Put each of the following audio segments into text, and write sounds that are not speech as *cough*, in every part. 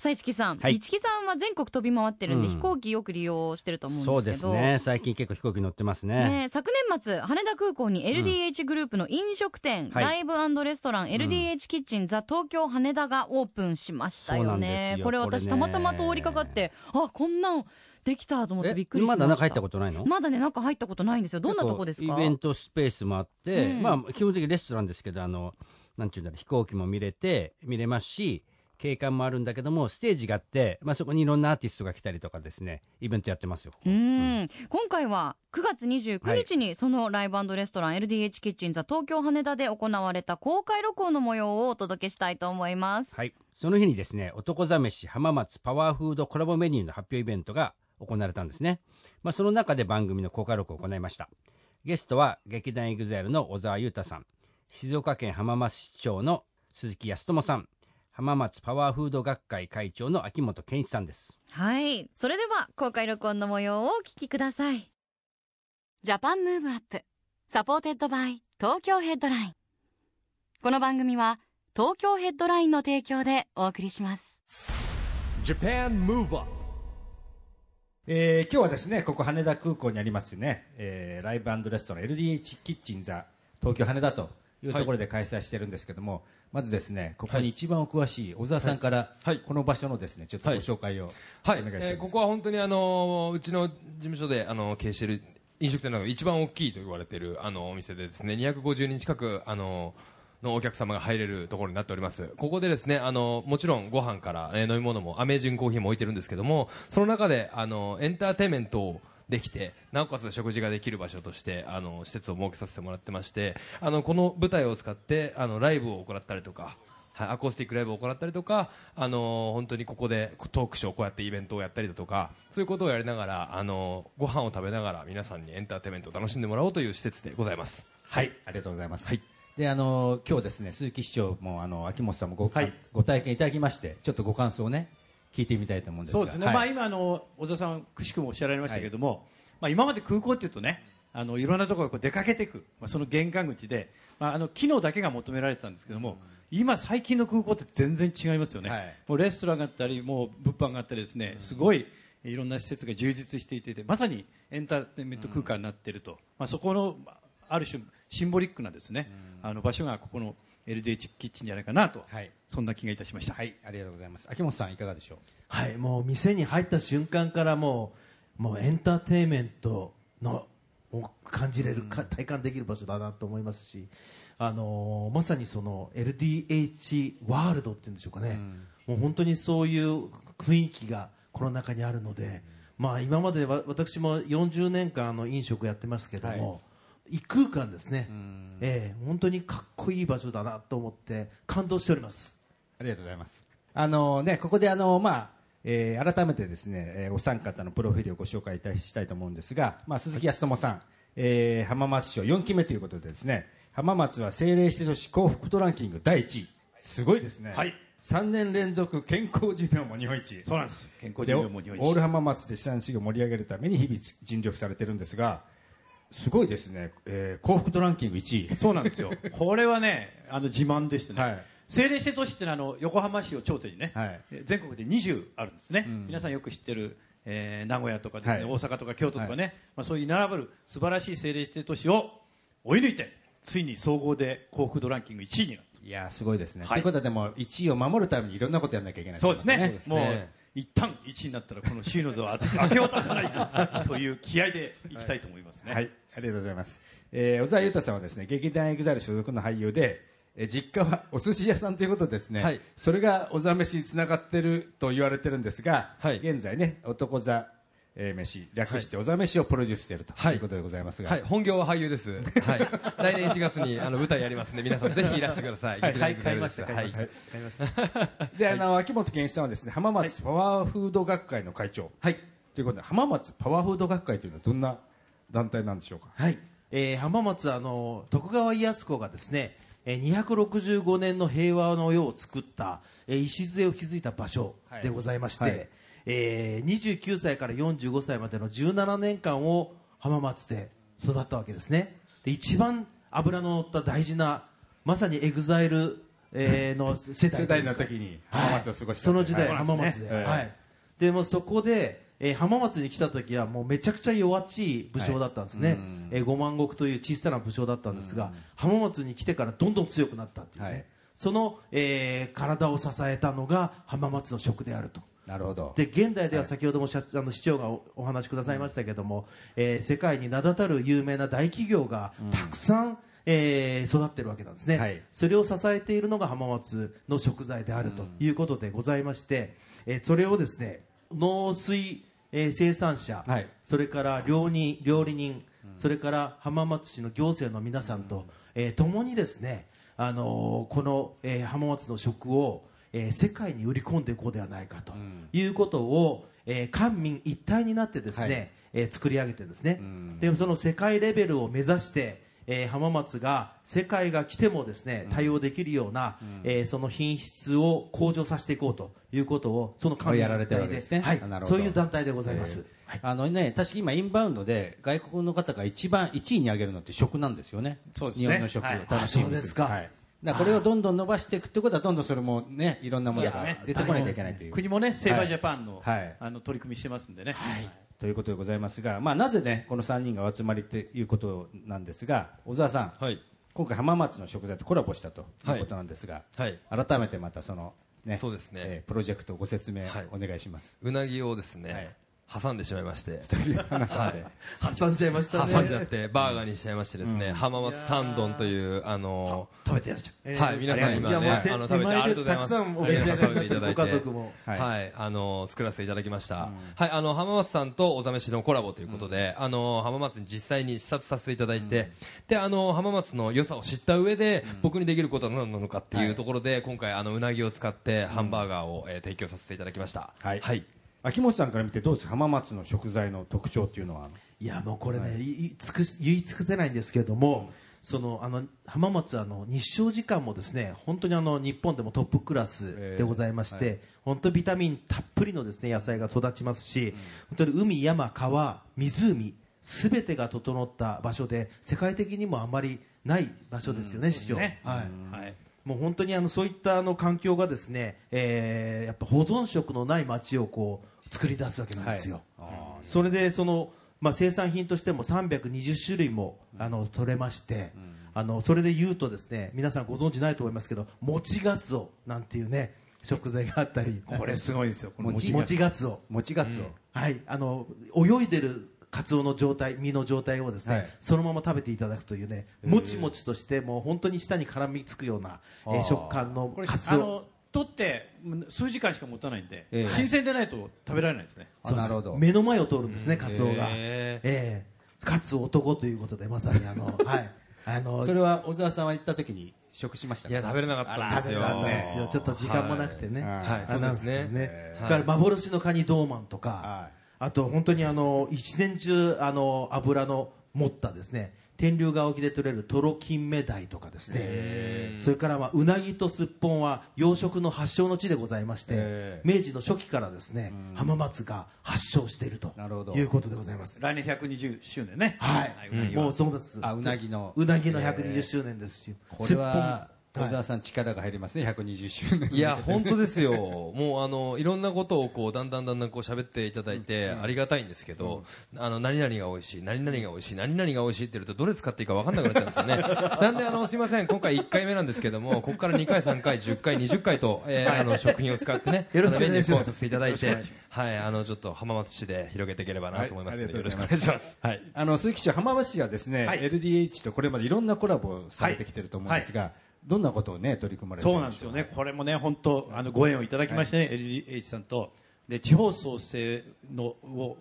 さあ、市木さん、はい。さんは全国飛び回ってるんで、うん。飛行機よく利用してると思うんそうですけど。ですね。最近結構飛行機乗ってますね。ね昨年末羽田空港に LDH グループの飲食店、はい。ライブレストラン、LDH キッチンザ東京羽田がオープンしましたよそうなんねですよこれ私たまたま通りかかってあこんなんできたと思ってびっくりしました。まだ中入ったことないの？まだね中入ったことないんですよ。どんなとこですか？イベントスペースもあって、うん。まあ基本的にレストランですけどあのなんていうんだろう飛行機も見れて見れますし景観もあるんだけどもステージがあって、まあ、そこにいろんなアーティストが来たりとかですねイベントやってますよ。うーん。今回は9月29日にそのライブレストラン LDH キッチンザ東京羽田で行われた公開録音の模様をお届けしたいと思います。はい、その日にですね男座飯浜松パワーフードコラボメニューの発表イベントが行われたんですね、まあ、その中で番組の公開録を行いました。ゲストは劇団 EXILE の小澤雄太さん。静岡県浜松市長の鈴木康友さん浜松パワーフード学会会長の秋元健一さんですはい。それでは公開録音の模様をお聞きください。 JAPAN MOVE UP SUPPORTED BY TOKYO HEADLINE。この番組は東京 HEADLINE の提供でお送りします。JAPAN MOVE UP えー今日はですねここ羽田空港にありますよね、えーライブレストラン LDH キッチンザ東京羽田というところで開催してるんですけども、まずですねここに一番お詳しい小沢さんから、はい。この場所のですねちょっとご紹介をおはい。願いします、えーここは本当にあのうちの事務所であの経営している飲食店の中で一番大きいと言われているあのお店でですね250人近くあののお客様が入れるところになっております。ここでですねあのもちろんご飯から、えー飲み物もアメージングコーヒーも置いてるんですけどもその中であのエンターテインメントをできてなおかつ食事ができる場所としてあの施設を設けさせてもらってましてあのこの舞台を使ってあのライブを行ったりとかはい、アコースティックライブを行ったりとか、あのー本当にここでトークショーこうやってイベントをやったりだとかそういうことをやりながら、あのーご飯を食べながら皆さんにエンターテインメントを楽しんでもらおうという施設でございます。はいありがとうございます、はい。であの今日ですね鈴木市長もあの秋元さんもご,、はい。ご体験いただきましてちょっとご感想をね聞いてみたいと思うんですが。そうですね、はい。まあ、今あの、小田さん、くしくもおっしゃられましたけれども、まあ、今まで空港っていうとね、あのいろんなところにこう出かけていく、まあ、その玄関口で、まあ、あの機能だけが求められてたんですけども、今、最近の空港って全然違いますよね、はい。もうレストランがあったり、もう物販があったりですね、すごいいろんな施設が充実していて、まさにエンターテインメント空間になっていると、まあ、そこのまあある種、シンボリックなですね、あの場所がここの LDH キッチンじゃないかなと、はい。そんな気がいたしました。はいありがとうございます。秋元さんいかがでしょう？はい、もう店に入った瞬間からもうもうエンターテインメントのを感じれるか、体感できる場所だなと思いますし、あのーまさにその LDH ワールドっていうんでしょうかね、もう本当にそういう雰囲気がこの中にあるので、まあ今までわ私も40年間あの飲食やってますけども、異空間ですね、ええ本当にかっこいい場所だなと思って感動しております。ありがとうございます。あのね、ここであの、まあ、えー改めてですね、えーお三方のプロフィールをご紹介いたしたいと思うんですが、まあ、鈴木康友さん、えー浜松市長4期目ということでですね、浜松は政令指定都市幸福度ランキング第1位。すごいですね。はい3年連続健康寿命も日本一。そうなんです健康で寿命も日本一オール浜松で資産主義を盛り上げるために日々尽力されてるんですが、すごいですね、えー幸福度ランキング1位。そうなんですよ。*laughs* これはね、あの自慢でしてね。はい政令指定都市ってのはあの横浜市を頂点にね、はいえ全国で20あるんですね。ん皆さんよく知ってる、えー名古屋とかですね、はい大阪とか京都とかね、はまあそういう並ぶ素晴らしい政令指定都市を追い抜いて、ついに総合で幸福度ランキング1位になった。いやーすごいですね。はいということはでも1位を守るためにいろんなことやらなきゃいけないそうですね。もうもう一旦1位になったらこの首位の座を明け渡さないという気合でいきたいと思いますね。はい、ありがとうございます。えー小澤雄太さんはですね、劇団 EXILE 所属の俳優で、えー実家はお寿司屋さんということでですね、はい。それが小澤飯につながってると言われてるんですが、はい。現在ね、男座えー飯略しておざ飯をプロデュースしているとはい。いうことでございますが、はい、本業は俳優です。はい、来年1月にあの舞台やりますんで、皆さんぜひいらしてください。はい。劇団買いましたはい買いました買いました。であの秋元健一さんはですね浜松パワーフード学会の会長、はい。ということで浜松パワーフード学会というのはどんな団体なんでしょうか？はい、えー浜松あの徳川家康公がですね、えー265年の平和の世を作った、えー礎を築いた場所でございまして、はい。はいえー29歳から45歳までの17年間を浜松で育ったわけですね。で一番脂の乗った大事なまさに EXILE、えーの世代世代の時に浜松を過ごしたその時代、はい。浜松で、はいはい、でもうそこで、えー浜松に来た時はもうめちゃくちゃ弱っちい武将だったんですね、えー五万石という小さな武将だったんですが、浜松に来てからどんどん強くなったっていうね、はい。その、えー体を支えたのが浜松の食であると。なるほど。で現代では先ほども社あの市長がおお話しくださいましたけども、えー世界に名だたる有名な大企業がたくさん、えー育ってるわけなんですね、はい。それを支えているのが浜松の食材であるということでございまして、えーそれをですね農水、えー生産者、はい。それから料理料理人、それから浜松市の行政の皆さんと、えー共にですね、あのーこの、えー浜松の食を、えー世界に売り込んでいこうではないかということを、えー官民一体になってですね、はい。えー作り上げてるんですね、ん。でもその世界レベルを目指して、えー浜松が世界が来てもですね対応できるような、えーその品質を向上させていこうということをその官民やられてるわでけですね。はい。あなるほど。そういう団体でございます、えー。はい。あのね、確か今、インバウンドで外国の方が一番1位に上げるのって食なんですよね、そうですね。日本の食をはい楽しみにあそうですか。はい、だからこれをどんどん伸ばしていくってことは、どんどんそれもね、いろんなものが出てこないといけないという。国もね、セーバージャパンの,、はい。あの取り組みしてますんでね、ということでございますが、まあ、なぜね、この3人がお集まりということなんですが、小沢さん、はい、今回、浜松の食材とコラボしたということなんですが、はい、改めてまたその、ね、そうですね。えープロジェクトご説明はい。お願いします。うなぎをですね、はい挟んでしまいまして、はい。挟んじゃいましたね。挟んじゃってバーガーにしちゃいましてですね、浜松三丼というあの食べてやるじゃん、えーはい皆さん今ねあの食べてありがとうございます。でたくさんお召し上がりになってるご家族も。ははい。い、あの作らせていただきました、はい、あの浜松さんとおざめしのコラボということで、あの浜松に実際に視察させていただいて、であの浜松の良さを知った上で、僕にできることは何なのかっていうところで、今回あのうなぎを使ってハンバーガーを、えー提供させていただきました。はい。はい、秋元さんから見てどうですか？浜松の食材の特徴っていうのは。いやもうこれね、い。い尽くし言い尽くせないんですけれども、そのあの浜松あの日照時間もですね本当にあの日本でもトップクラスでございまして、本当にビタミンたっぷりのですね野菜が育ちますし、本当に海山川湖すべてが整った場所で世界的にもあまりない場所ですよね、市場。ね。はい。はい、もう本当にあのそういったあの環境がですね、えーやっぱ保存食のない街をこう作り出すわけなんですよ。それでその、まあ、生産品としても320種類もあの取れまして、あのそれで言うとですね皆さんご存知ないと思いますけどもちがつおなんていうね食材があったり。これすごいですよ、この餅もちがつおもちがつお、はい。あの泳いでるカツオの状態身の状態をですね、はい。そのまま食べていただくというねもちもちとしてもう本当に舌に絡みつくような、えー食感のこれカツオ。あの取って数時間しか持たないんで、ええ。新鮮でないと食べられないですね。あなるほど目の前を通るんですね、カツオが。へええ。カツオ男ということで、まさにあの、*laughs* はい。あの、それは小沢さんは行った時に食しましたか？いや食べれなかったんですよ。食べなかったんですよ。ちょっと時間もなくてね。はい。はい。あなんけどそうですね。ね。だから幻のカニドーマンとか、はいあと本当にあの、一年中、あの、油の持ったですね、天竜川沖で取れるトロキンメダイとかですね。それからまあうなぎとすっぽんは養殖の発祥の地でございまして、え明治の初期からですね、浜松が発祥しているということでございます。来年120周年ね。はい、もうそうです。あうなぎの。うなぎの120周年ですし、これはすっぽんはい小沢さん力が入りますね120周年いや本当ですよ、もうあのいろんなことをこうだんだんだんだんこう喋っていただいてありがたいんですけど、あの何々が美味しい、何々が美味しい、何々が美味しいって言うとどれ使っていいか分かんなくなっちゃうんですよね。*laughs* なんであのすいません今回1回目なんですけども、ここから2回、3回、10回、20回と、えーあの食品を使ってね、*laughs* よろしくお願いします。させていただいて、はいあのちょっと浜松市で広げていければなと思いますので、はいよろしくお願いします。はい。あの鈴木市浜松市はですね、はい。LDH とこれまでいろんなコラボをされてきてると思うんですが、どんなことをね取り組まれてるそうなんですよね、これもね、本当、あのご縁をいただきましてね、LGH さんと、で地方創生のを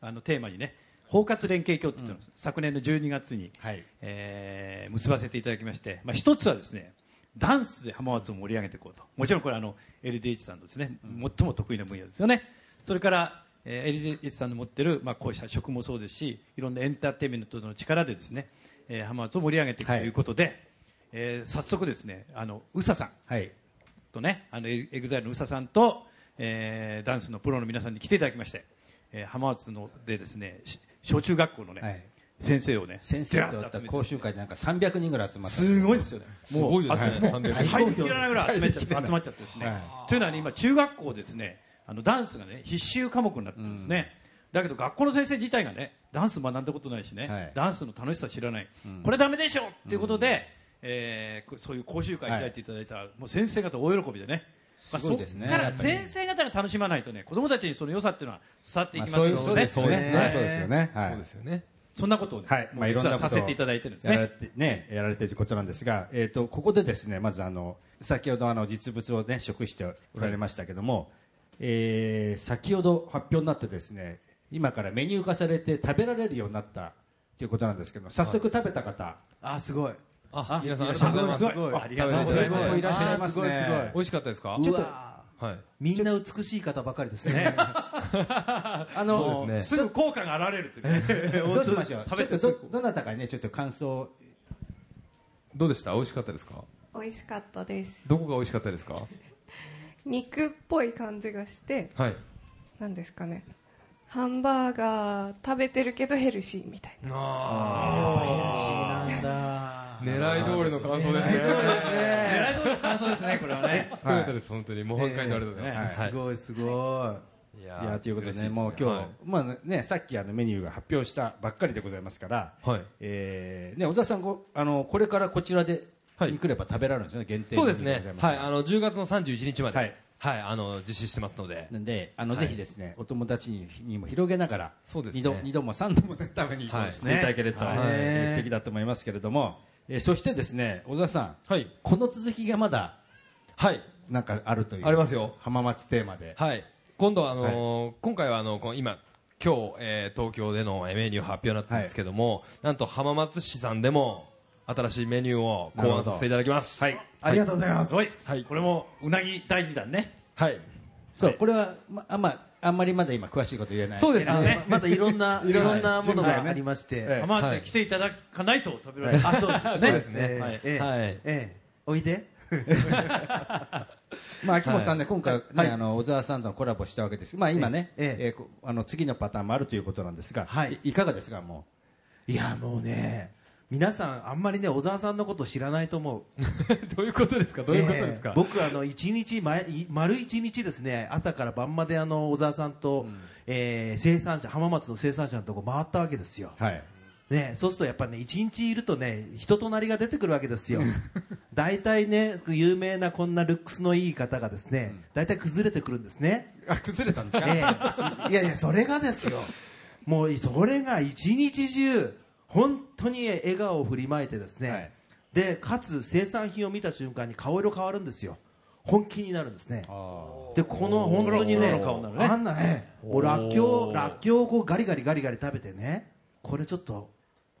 あのテーマにね包括連携協って言ってます、昨年の12月に、はい。えー結ばせていただきまして、まあ、一つはですねダンスで浜松を盛り上げていこうと。もちろんこれあの LDH さんのですね、最も得意な分野ですよね。それから、えー LDH さんの持ってる、まあ、こうした食もそうですしいろんなエンターテインメントの力でですね、えー浜松を盛り上げていくということで、えー早速ですねあの ÜSA さんはい。とね、あのエ EXILE の ÜSA さんと、えーダンスのプロの皆さんに来ていただきまして、えー浜松のでですね、し小中学校のね、はい。先生をね、先生とやった講習会でなんか300人ぐらい集まった。すごいですよね。すごいですね。もう300入りきらないぐらい集めちゃって集まっちゃってですね。はというのはね、今中学校ですね、あのダンスがね必修科目になってるんですね。だけど学校の先生自体がねダンス学んだことないしね、はい。ダンスの楽しさ知らない、これダメでしょっていうことで、えーこそういう講習会開いていただいたら、もう先生方大喜びでね。まあ、すごいですね。そっから先生方が楽しまないとね子供たちにその良さっていうのは伝わっていきますまあよね、そういうそうですよね。はいそうですよね。はい。そうですよね。そんなことをね、はい、まあ、いろんなことをさせていただいてるんですやられね。てね、やられているということなんですが、えっ、と、ここでですね、まずあの、先ほどあの実物をね、食しておられましたけども。えー先ほど発表になってですね、今からメニュー化されて食べられるようになったということなんですけども、早速食べた方。あすごいあ皆さんありがとうございます。すごいありがとうございます。いいらっしゃいますすごいすごい。美味しかったですか？うちょっとわはい。ーみんな美しい方ばかりですね。*laughs* あの、すすぐ効果が現れるという。ね。どうしましょう。食べてちょっとど、どなたかにね、ちょっと感想。どうでした？美味しかったですか？美味しかったです。どこが美味しかったですか？*laughs* 肉っぽい感じがしてはい。なんですかね。ハンバーガー食べてるけどヘルシーみたいな。あなんだ。ー狙い通りの感想ですね。狙い通りの感想ですね、これはね。よかったです本当に。模範解答ありがとうございます、ごいすごい。いやということでね、もう今日、はい。まあね、さっきあのメニューが発表したばっかりでございますから、はい。えーね、小沢さんごあの、これからこちらで、はい。に来れば食べられるんですよね、限定そうですね。はいあの10月の31日まで。ははいい、あの実施してますので。なんで、あの、はい。ぜひですね、お友達ににも広げながら、そうですね。二度、二度も三度もね食べにはい来てい。ただけると、はい。えー素敵だと思いますけれども、えーそしてですね、小沢さん、はい。この続きがまだ、はい。なんかあるという。ありますよ。浜松テーマで。はい。今度はあのー今回はあのこの今今日、えー東京でのメニュー発表になったんですけども、なんと浜松市さんでも新しいメニューを考案させていただきます。はい。ありがとうございます。はい。はい。これもうなぎ第二弾ね。はい。そう、これは、ま、あんま、あんまりまだ今詳しいこと言えない。そうですあのね。まだ *laughs* いろんないろんなものがありまして、ええ浜松に来ていただかないと食べられない。あそうです。ね。はい。ええ。おいで？*laughs* まあ、秋元さんね、今回、ねはい。あの小沢さんとのコラボしたわけです。まあ、今ね、ええ。あの次のパターンもあるということなんですが、はい。かがですか、もいやもうね皆さんあんまりね小沢さんのこと知らないと思う。どういうことですか？どういうことですか、ええ僕あの一日丸一日ですね朝から晩まであの小沢さんと、えー生産者浜松の生産者のとこ回ったわけですよ、う、はい、ね、そうするとやっぱね一日いるとね人となりが出てくるわけですよ。*laughs* 大体ね有名なこんなルックスのいい方がですね大体崩れてくるんですね、あ崩れたんですか、ええ。いやいやそれがですよ。もうそれが一日中本当に笑顔を振りまいてですね、はい。でかつ生産品を見た瞬間に顔色変わるんですよ。本気になるんですね。あでこの本当にねねあんなねもうらっきょうらっきょうをこうガリガリガリガリ食べてねこれちょっと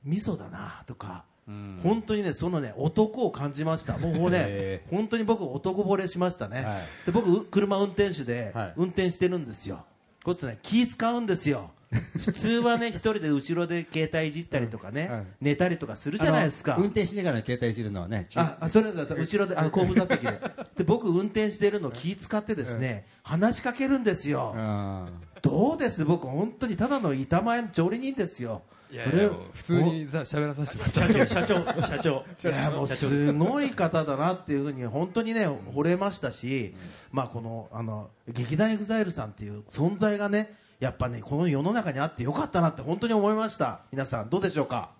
味噌だなとかうん。本当にねそのね男を感じました。もうねへ本当に僕男惚れしましたね、はい。で僕う車運転手ではい。運転してるんですよ、こうするとね気使うんですよ普通はね一人で後ろで携帯いじったりとかね、はい。寝たりとかするじゃないですか。運転しながら携帯いじるのはね、ああそれだ。と後ろであの *laughs* 後部座席で。で僕運転してるの気使ってですね、話しかけるんですよ、あどうです？僕本当にただの板前の調理人ですよ。いやいや普通にざ喋らさせてもらって *laughs* 社長、社長、社長。いやもうすごい方だなっていうふうに本当にね惚れましたし、まあこのあの劇団 EXILE さんっていう存在がねやっぱねこの世の中にあってよかったなって本当に思いました。皆さんどうでしょうか？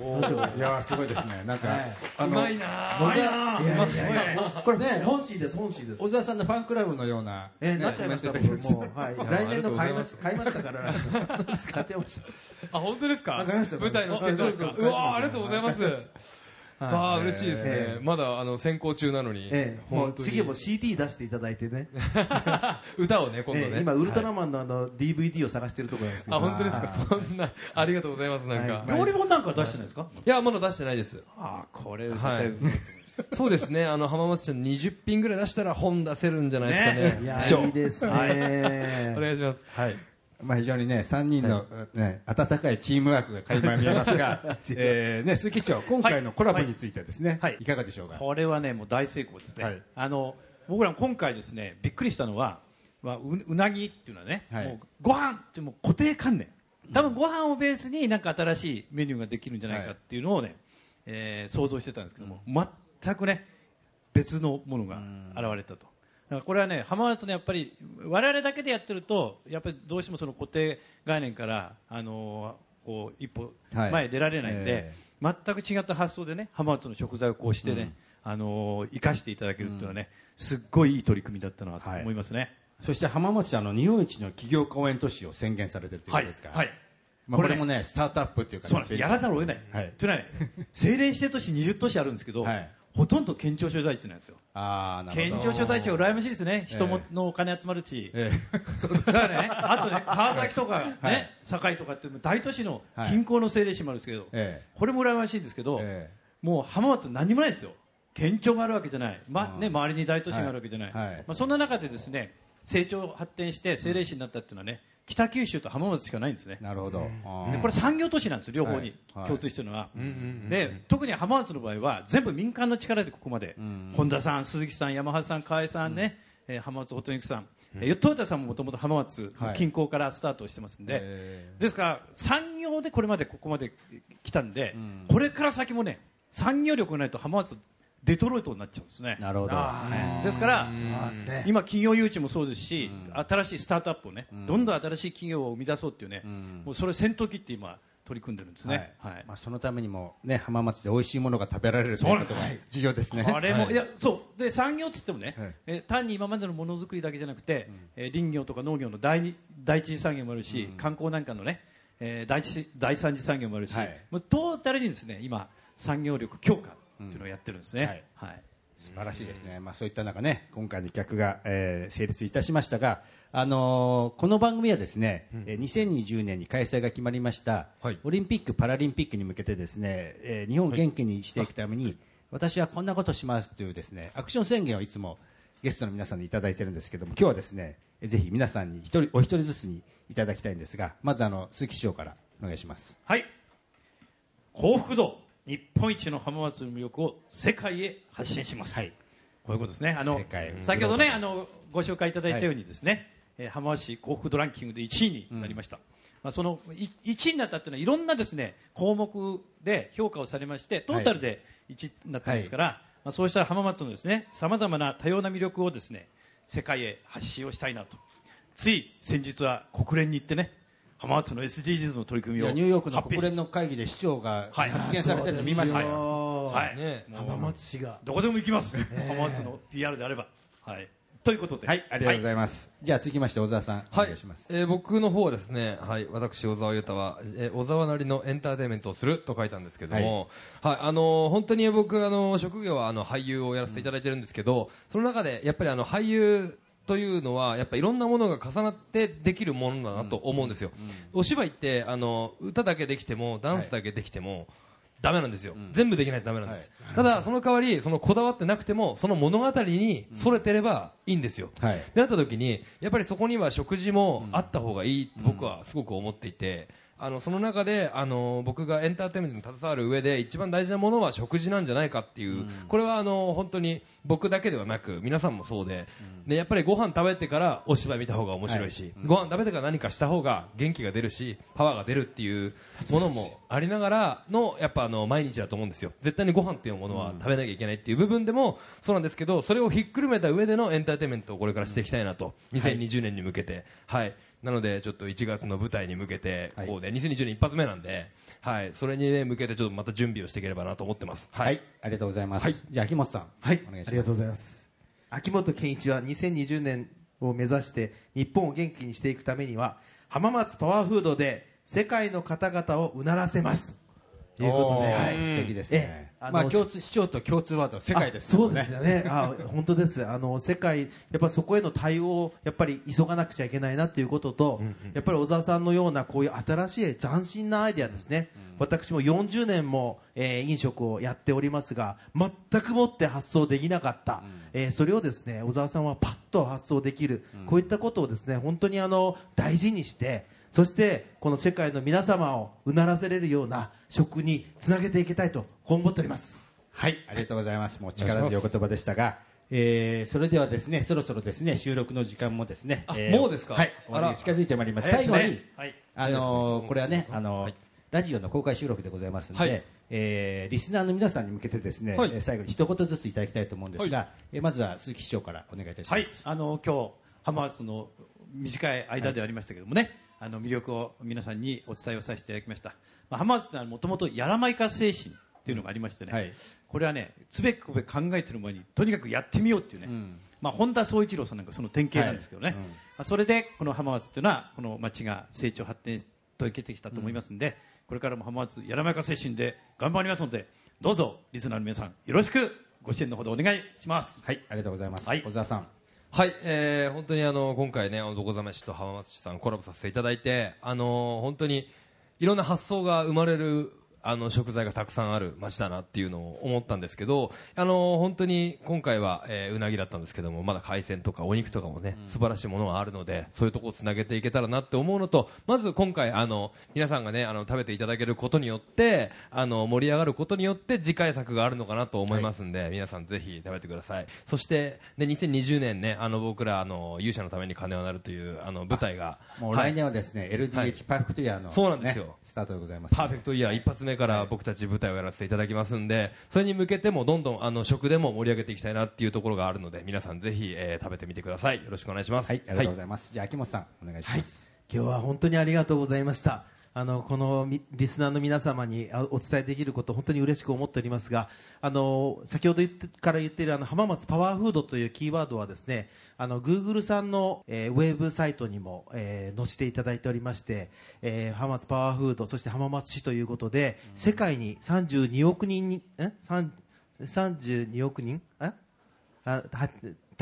ー。いやーすごいですね、なんか、はいあのうまいな小沢いやいやいやこれね本心です本心です。小澤さんのファンクラブのような、ねえーなっちゃいました、も。う、はい、来年の買いました買いましたから、買っちゃいました。あ本当ですか？わかりました舞台のチケットですか？そうわーありがとうございますああ嬉しいですね、えまだあの先行中なのに、ええ、もう次はもう CD 出していただいてね。歌をね今度ね、ええ今ウルトラマンのあの DVD を探してるところなんですけど。あ本当ですか、はいそんなありがとうございますなんか、はい。料理本なんか出してないですか？いやまだ出してないです。ああこれ絶対はい。そうですね。あの浜松市の20品ぐらい出したら本出せるんじゃないですかね。いやいいですね。*laughs* お願いします。はい。まあ、非常にね、3人の、ね、温かいチームワークが垣間見えますが、*laughs* えーね、鈴木市長、今回のコラボについてはですね、はい。い、かがでしょうか？これはねもう大成功ですね、はい。あの僕ら今回ですねびっくりしたのは、まあ、ううなぎっていうのはね、はい。もうご飯ってもう固定観念。多分ご飯をベースになんか新しいメニューができるんじゃないかっていうのをね、えー想像してたんですけども、全くね別のものが現れたと。だからこれはね浜松のやっぱり我々だけでやってるとやっぱりどうしてもその固定概念からあのーこう一歩はい。前へ出られないんで、え全く違った発想でね浜松の食材をこうしてね、あのー生かしていただけるっていうのはね、すっごいいい取り組みだったなと思いますね。そして浜松市はあの日本一の企業公園都市を宣言されてるということですから、はい。まあ、これねこれもね、スタートアップっていうか、そうなんです。やらざるを得ない。はい。*laughs* というのはね、政令指定都市20都市あるんですけど、はいほとんど県庁所在地なんですよ。あ県庁所在地は羨ましいですね。人も、えのお金集まるし。え *laughs* だからね、あとね、川崎とかね、はい。堺とかって大都市のはい。近郊の政令市もあるんですけど、ええ。これも羨ましいんですけど、えもう浜松何にもないですよ。県庁があるわけじゃない。まね、周りに大都市があるわけじゃない。まあ、そんな中でですね、成長発展して政令市になったっていうのはね、北九州と浜松しかないんですね。なるほど、でこれ産業都市なんですよ、両方に。はい。共通してるのは。で特に浜松の場合は全部民間の力でここまで、ん。本田さん、鈴木さん、山橋さん、河合さんね、えー浜松ホットニックさん、えートヨタさんももともと浜松はい。近郊からスタートしてますんで、えですから産業でこれまでここまで来たんで、ん。これから先もね産業力がないと浜松デトロイトになっちゃうんですね。なるほど、ね。ですから、今、企業誘致もそうですし、新しいスタートアップをね、どんどん新しい企業を生み出そうっていうね、ん。もうそれ先頭切って今、取り組んでるんですね。はい。まあ、そのためにも、ね、浜松で美味しいものが食べられるということが重要ですね。あれも、はい。い、やそう。で産業っつってもね、はい。えー単に今までのものづくりだけじゃなくて、えー林業とか農業の第二第一次産業もあるし、観光なんかのね、えー第一第三次産業もあるし、はい。もうトータルにですね今産業力強化っていうのをやってるんですね。はい。はい。素晴らしいですね、まあ、そういった中ね今回の企画が、えー成立いたしましたが、あのーこの番組はですね、えー2020年に開催が決まりました、はい。オリンピック・パラリンピックに向けてですね、えー日本を元気にしていくために、私はこんなことしますというですねアクション宣言をいつもゲストの皆さんにいただいてるんですけども今日はですねえーぜひ皆さんに一人お一人ずつにいただきたいんですがまずあの鈴木師匠からお願いします。はい。幸福度日本一の浜松の魅力を世界へ発信します、はい。こういうことですね。あの先ほどねあのご紹介いただいたようにですね、えー浜松市幸福度ランキングで1位になりました、まあ、そのい1位になったっていうのはいろんなですね項目で評価をされましてトータルで1位になったんですから、まあ、そうした浜松のですねさまざまな多様な魅力をですね世界へ発信をしたいなと。つい先日は国連に行ってね浜松の SDGs の取り組みをニューヨークの国連の会議で市長がはい。発言されてるの見ましたよ。よはい。ね浜松市が。どこでも行きます、浜松の PR であれば。はい、ということで、はい、ありがとうございます。じゃあ続きまして小沢さん、おはい願いします。えー僕の方はですね、はい、私小沢優太は、えー小沢なりのエンターテインメントをすると書いたんですけども、はい、あのー本当に僕あのー職業はあの俳優をやらせていただいてるんですけど、その中でやっぱりあの俳優というのはやっぱいろんなものが重なってできるものだなと思うんですよ。お芝居ってあの歌だけできてもダンスだけできても、ダメなんですよ、全部できないとダメなんです、ただその代わりそのこだわってなくてもその物語にそれてればいいんですよ、はい。でなった時にやっぱりそこには食事もあった方がいいって僕はすごく思っていて、あのその中であの僕がエンターテインメントに携わる上で一番大事なものは食事なんじゃないかっていう、これはあの本当に僕だけではなく皆さんもそうで,、でやっぱりご飯食べてからお芝居見た方が面白いし、ご飯食べてから何かした方が元気が出るしパワーが出るっていうものもありながらのやっぱあの毎日だと思うんですよ。絶対にご飯っていうものは食べなきゃいけないっていう部分でもそうなんですけどそれをひっくるめた上でのエンターテインメントをこれからしていきたいなと。2020年に向けて。はいなのでちょっと1月の舞台に向けてはい。こうで2020年一発目なんではい。それにね向けてちょっとまた準備をしていければなと思ってます。ははい、ありがとうございます。はい。じゃあ秋元さん、はい。お願いします。ありがとうございます。秋元健一は2020年を目指して日本を元気にしていくためには浜松パワーフードで世界の方々をうならせますいうことで、はい素敵ですえね。まあ共通市長と共通ワードは世界ですあそう。ですよね。あ、本当です。あの世界やっぱそこへの対応をやっぱり急がなくちゃいけないなっていうことと、やっぱり小沢さんのようなこういう新しい斬新なアイデアですね。私も40年も、えー飲食をやっておりますが、全くもって発想できなかった。えーそれをですね、小沢さんはパッと発想できる。こういったことをですね、本当にあの大事にして。そしてこの世界の皆様をうならせれるような食につなげていきたいと思っております。はい、ありがとうございます。もう力強いお言葉でしたが、えー、それではですね、そろそろですね、収録の時間もですね、あえーもうですか？はい、終わりに近づいてまいります。最後に、はい。あのーこれはね、あのラジオの公開収録でございますので、はい。えーリスナーの皆さんに向けてですね、はい。えー最後に一言ずついただきたいと思うんですが、えーまずは鈴木市長からお願いいたします。はい、あの今日浜松の短い間ではありましたけどもね、あの魅力を皆さんにお伝えをさせていただきました。まあ、浜松はもともとやらまいか精神っていうのがありましてね、はいこれはねつべこべ考えてる前にとにかくやってみようっていうね、んまあ本田宗一郎さんなんかその典型なんですけどね、はいうんまあ、それでこの浜松っていうのはこの町が成長発展といけてきたと思いますんで、これからも浜松やらまいか精神で頑張りますのでどうぞリスナーの皆さんよろしくご支援のほどお願いします。はい、ありがとうございます。はい小沢さん。はい、えー、本当にあの今回ね、男ざめしと浜松市さんコラボさせていただいて、あの本当にいろんな発想が生まれるあの食材がたくさんある町だなっていうのを思ったんですけど、あの本当に今回は、えーうなぎだったんですけども、まだ海鮮とかお肉とかもね、素晴らしいものがあるので、そういうところをつなげていけたらなって思うのと、まず今回あの皆さんがね、あの食べていただけることによって、あの盛り上がることによって次回作があるのかなと思いますんで、皆さんぜひ食べてください。そしてね、2020年ね、あの僕らあの勇者のために金をなるというあの舞台が、もうはい来年はですね、はい。LDH パーフェクトイヤーの、そうなんですよ。ねスタートでございます。パーフェクトイヤー一発目から僕たち舞台をやらせていただきますんで、それに向けてもどんどんあの食でも盛り上げていきたいなっていうところがあるので、皆さんぜひ、えー食べてみてください。よろしくお願いします。はい、ありがとうございます。じゃあ、秋元さん、お願いします。今日は本当にありがとうございました。あのこのリスナーの皆様にお伝えできること本当に嬉しく思っておりますがあの先ほど言ってから言っているあの浜松パワーフードというキーワードはですねあの Google さんの、えーウェブサイトにも、えー載せていただいておりまして、えー浜松パワーフードそして浜松市ということで、世界に32億人にえ？32億人？え？あは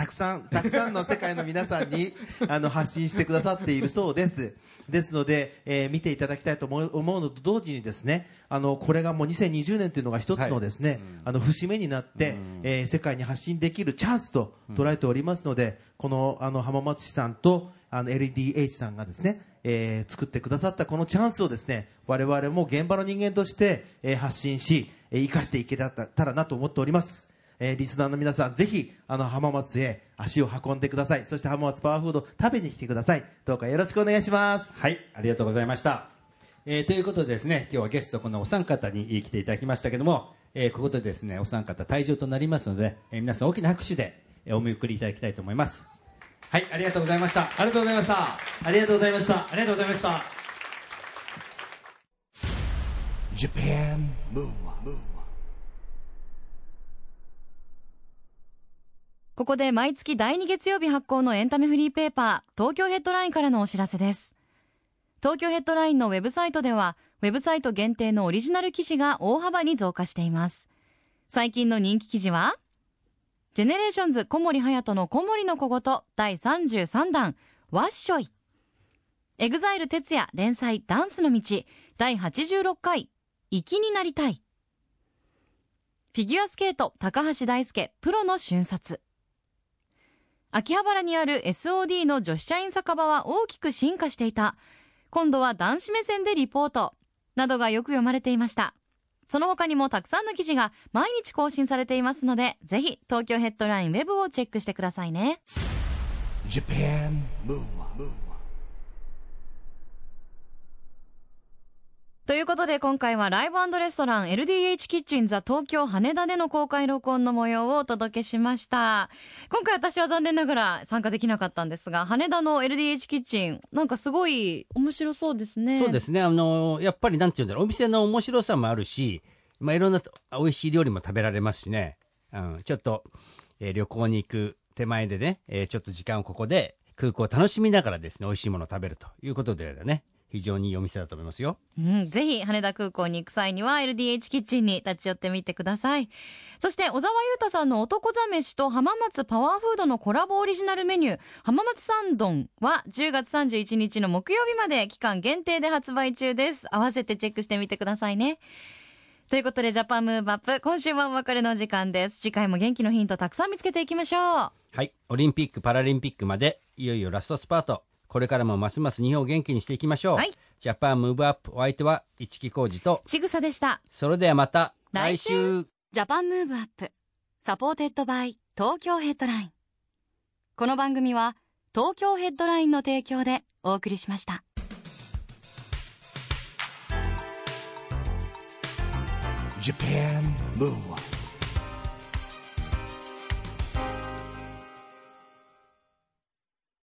たくさん、たくさんの世界の皆さんに *laughs* あの発信してくださっているそうです。ですので、えー見ていただきたいと思うのと同時にですね、あの、これがもう2020年というのが一つのですね、あの、節目になって、えー世界に発信できるチャンスと捉えておりますので、この、あの、浜松市さんと、あの、LDH さんがですね、えー作ってくださったこのチャンスをですね、我々も現場の人間として、えー発信し、えー生かしていけたらなと思っております。えーリスナーの皆さん、ぜひ、あの、浜松へ足を運んでください。そして浜松パワーフード食べに来てください。どうかよろしくお願いします。はい、ありがとうございました。えーということでですね、今日はゲストこのお三方に来ていただきましたけども、えーここでですね、お三方退場となりますので、えー皆さん大きな拍手で、えーお見送りいただきたいと思います。はい、ありがとうございました。ありがとうございました。ありがとうございました。ありがとうございました。Japan Move Up, ここで毎月第2月曜日発行のエンタメフリーペーパー、東京 HEADLINE からのお知らせです。東京 HEADLINE のウェブサイトでは、ウェブサイト限定のオリジナル記事が大幅に増加しています。最近の人気記事は、ジェネレーションズ小森隼人の小森の小言第33弾、わっしょい。EXILE TETSUYA 連載ダンスの道第86回、粋になりたい。フィギュアスケート高橋大輔プロの瞬殺。秋葉原にある SOD の女子社員酒場は大きく進化していた。今度は男子目線でリポート。などがよく読まれていました。その他にもたくさんの記事が毎日更新されていますので、ぜひ東京ヘッドライン web をチェックしてくださいね。Japan Move Up, ということで今回はライブレストラン LDH キッチンザ東京羽田での公開録音の模様をお届けしました。今回私は残念ながら参加できなかったんですが、羽田の LDH キッチン、なんかすごい面白そうですね。そうですね、あのやっぱりなんていうんだろう、お店の面白さもあるし、まあ、いろんな美味しい料理も食べられますしね、うん、ちょっと、えー旅行に行く手前でね、えーちょっと時間をここで空港を楽しみながらですね、美味しいものを食べるということでね、非常にいいお店だと思いますよ。うん、ぜひ羽田空港に行く際には LDH キッチンに立ち寄ってみてくださいそして小沢優太さんの男座飯と浜松パワーフードのコラボオリジナルメニュー浜松三丼は10月31日の木曜日まで期間限定で発売中です合わせてチェックしてみてくださいねということで JAPAN MOVE UP 今週はお別れの時間です次回も元気のヒントたくさん見つけていきましょうはい。オリンピック・パラリンピックまで、いよいよラストスパート。これからもますます日本を元気にしていきましょう。はい。 JAPAN MOVE UP お相手は、一木広治と、ちぐさでした。それではまた、来週。来週。 JAPAN MOVE UP SUPPORTED BY TOKYO HEADLINE。この番組は東京 HEADLINE の提供でお送りしました。Japan Move Up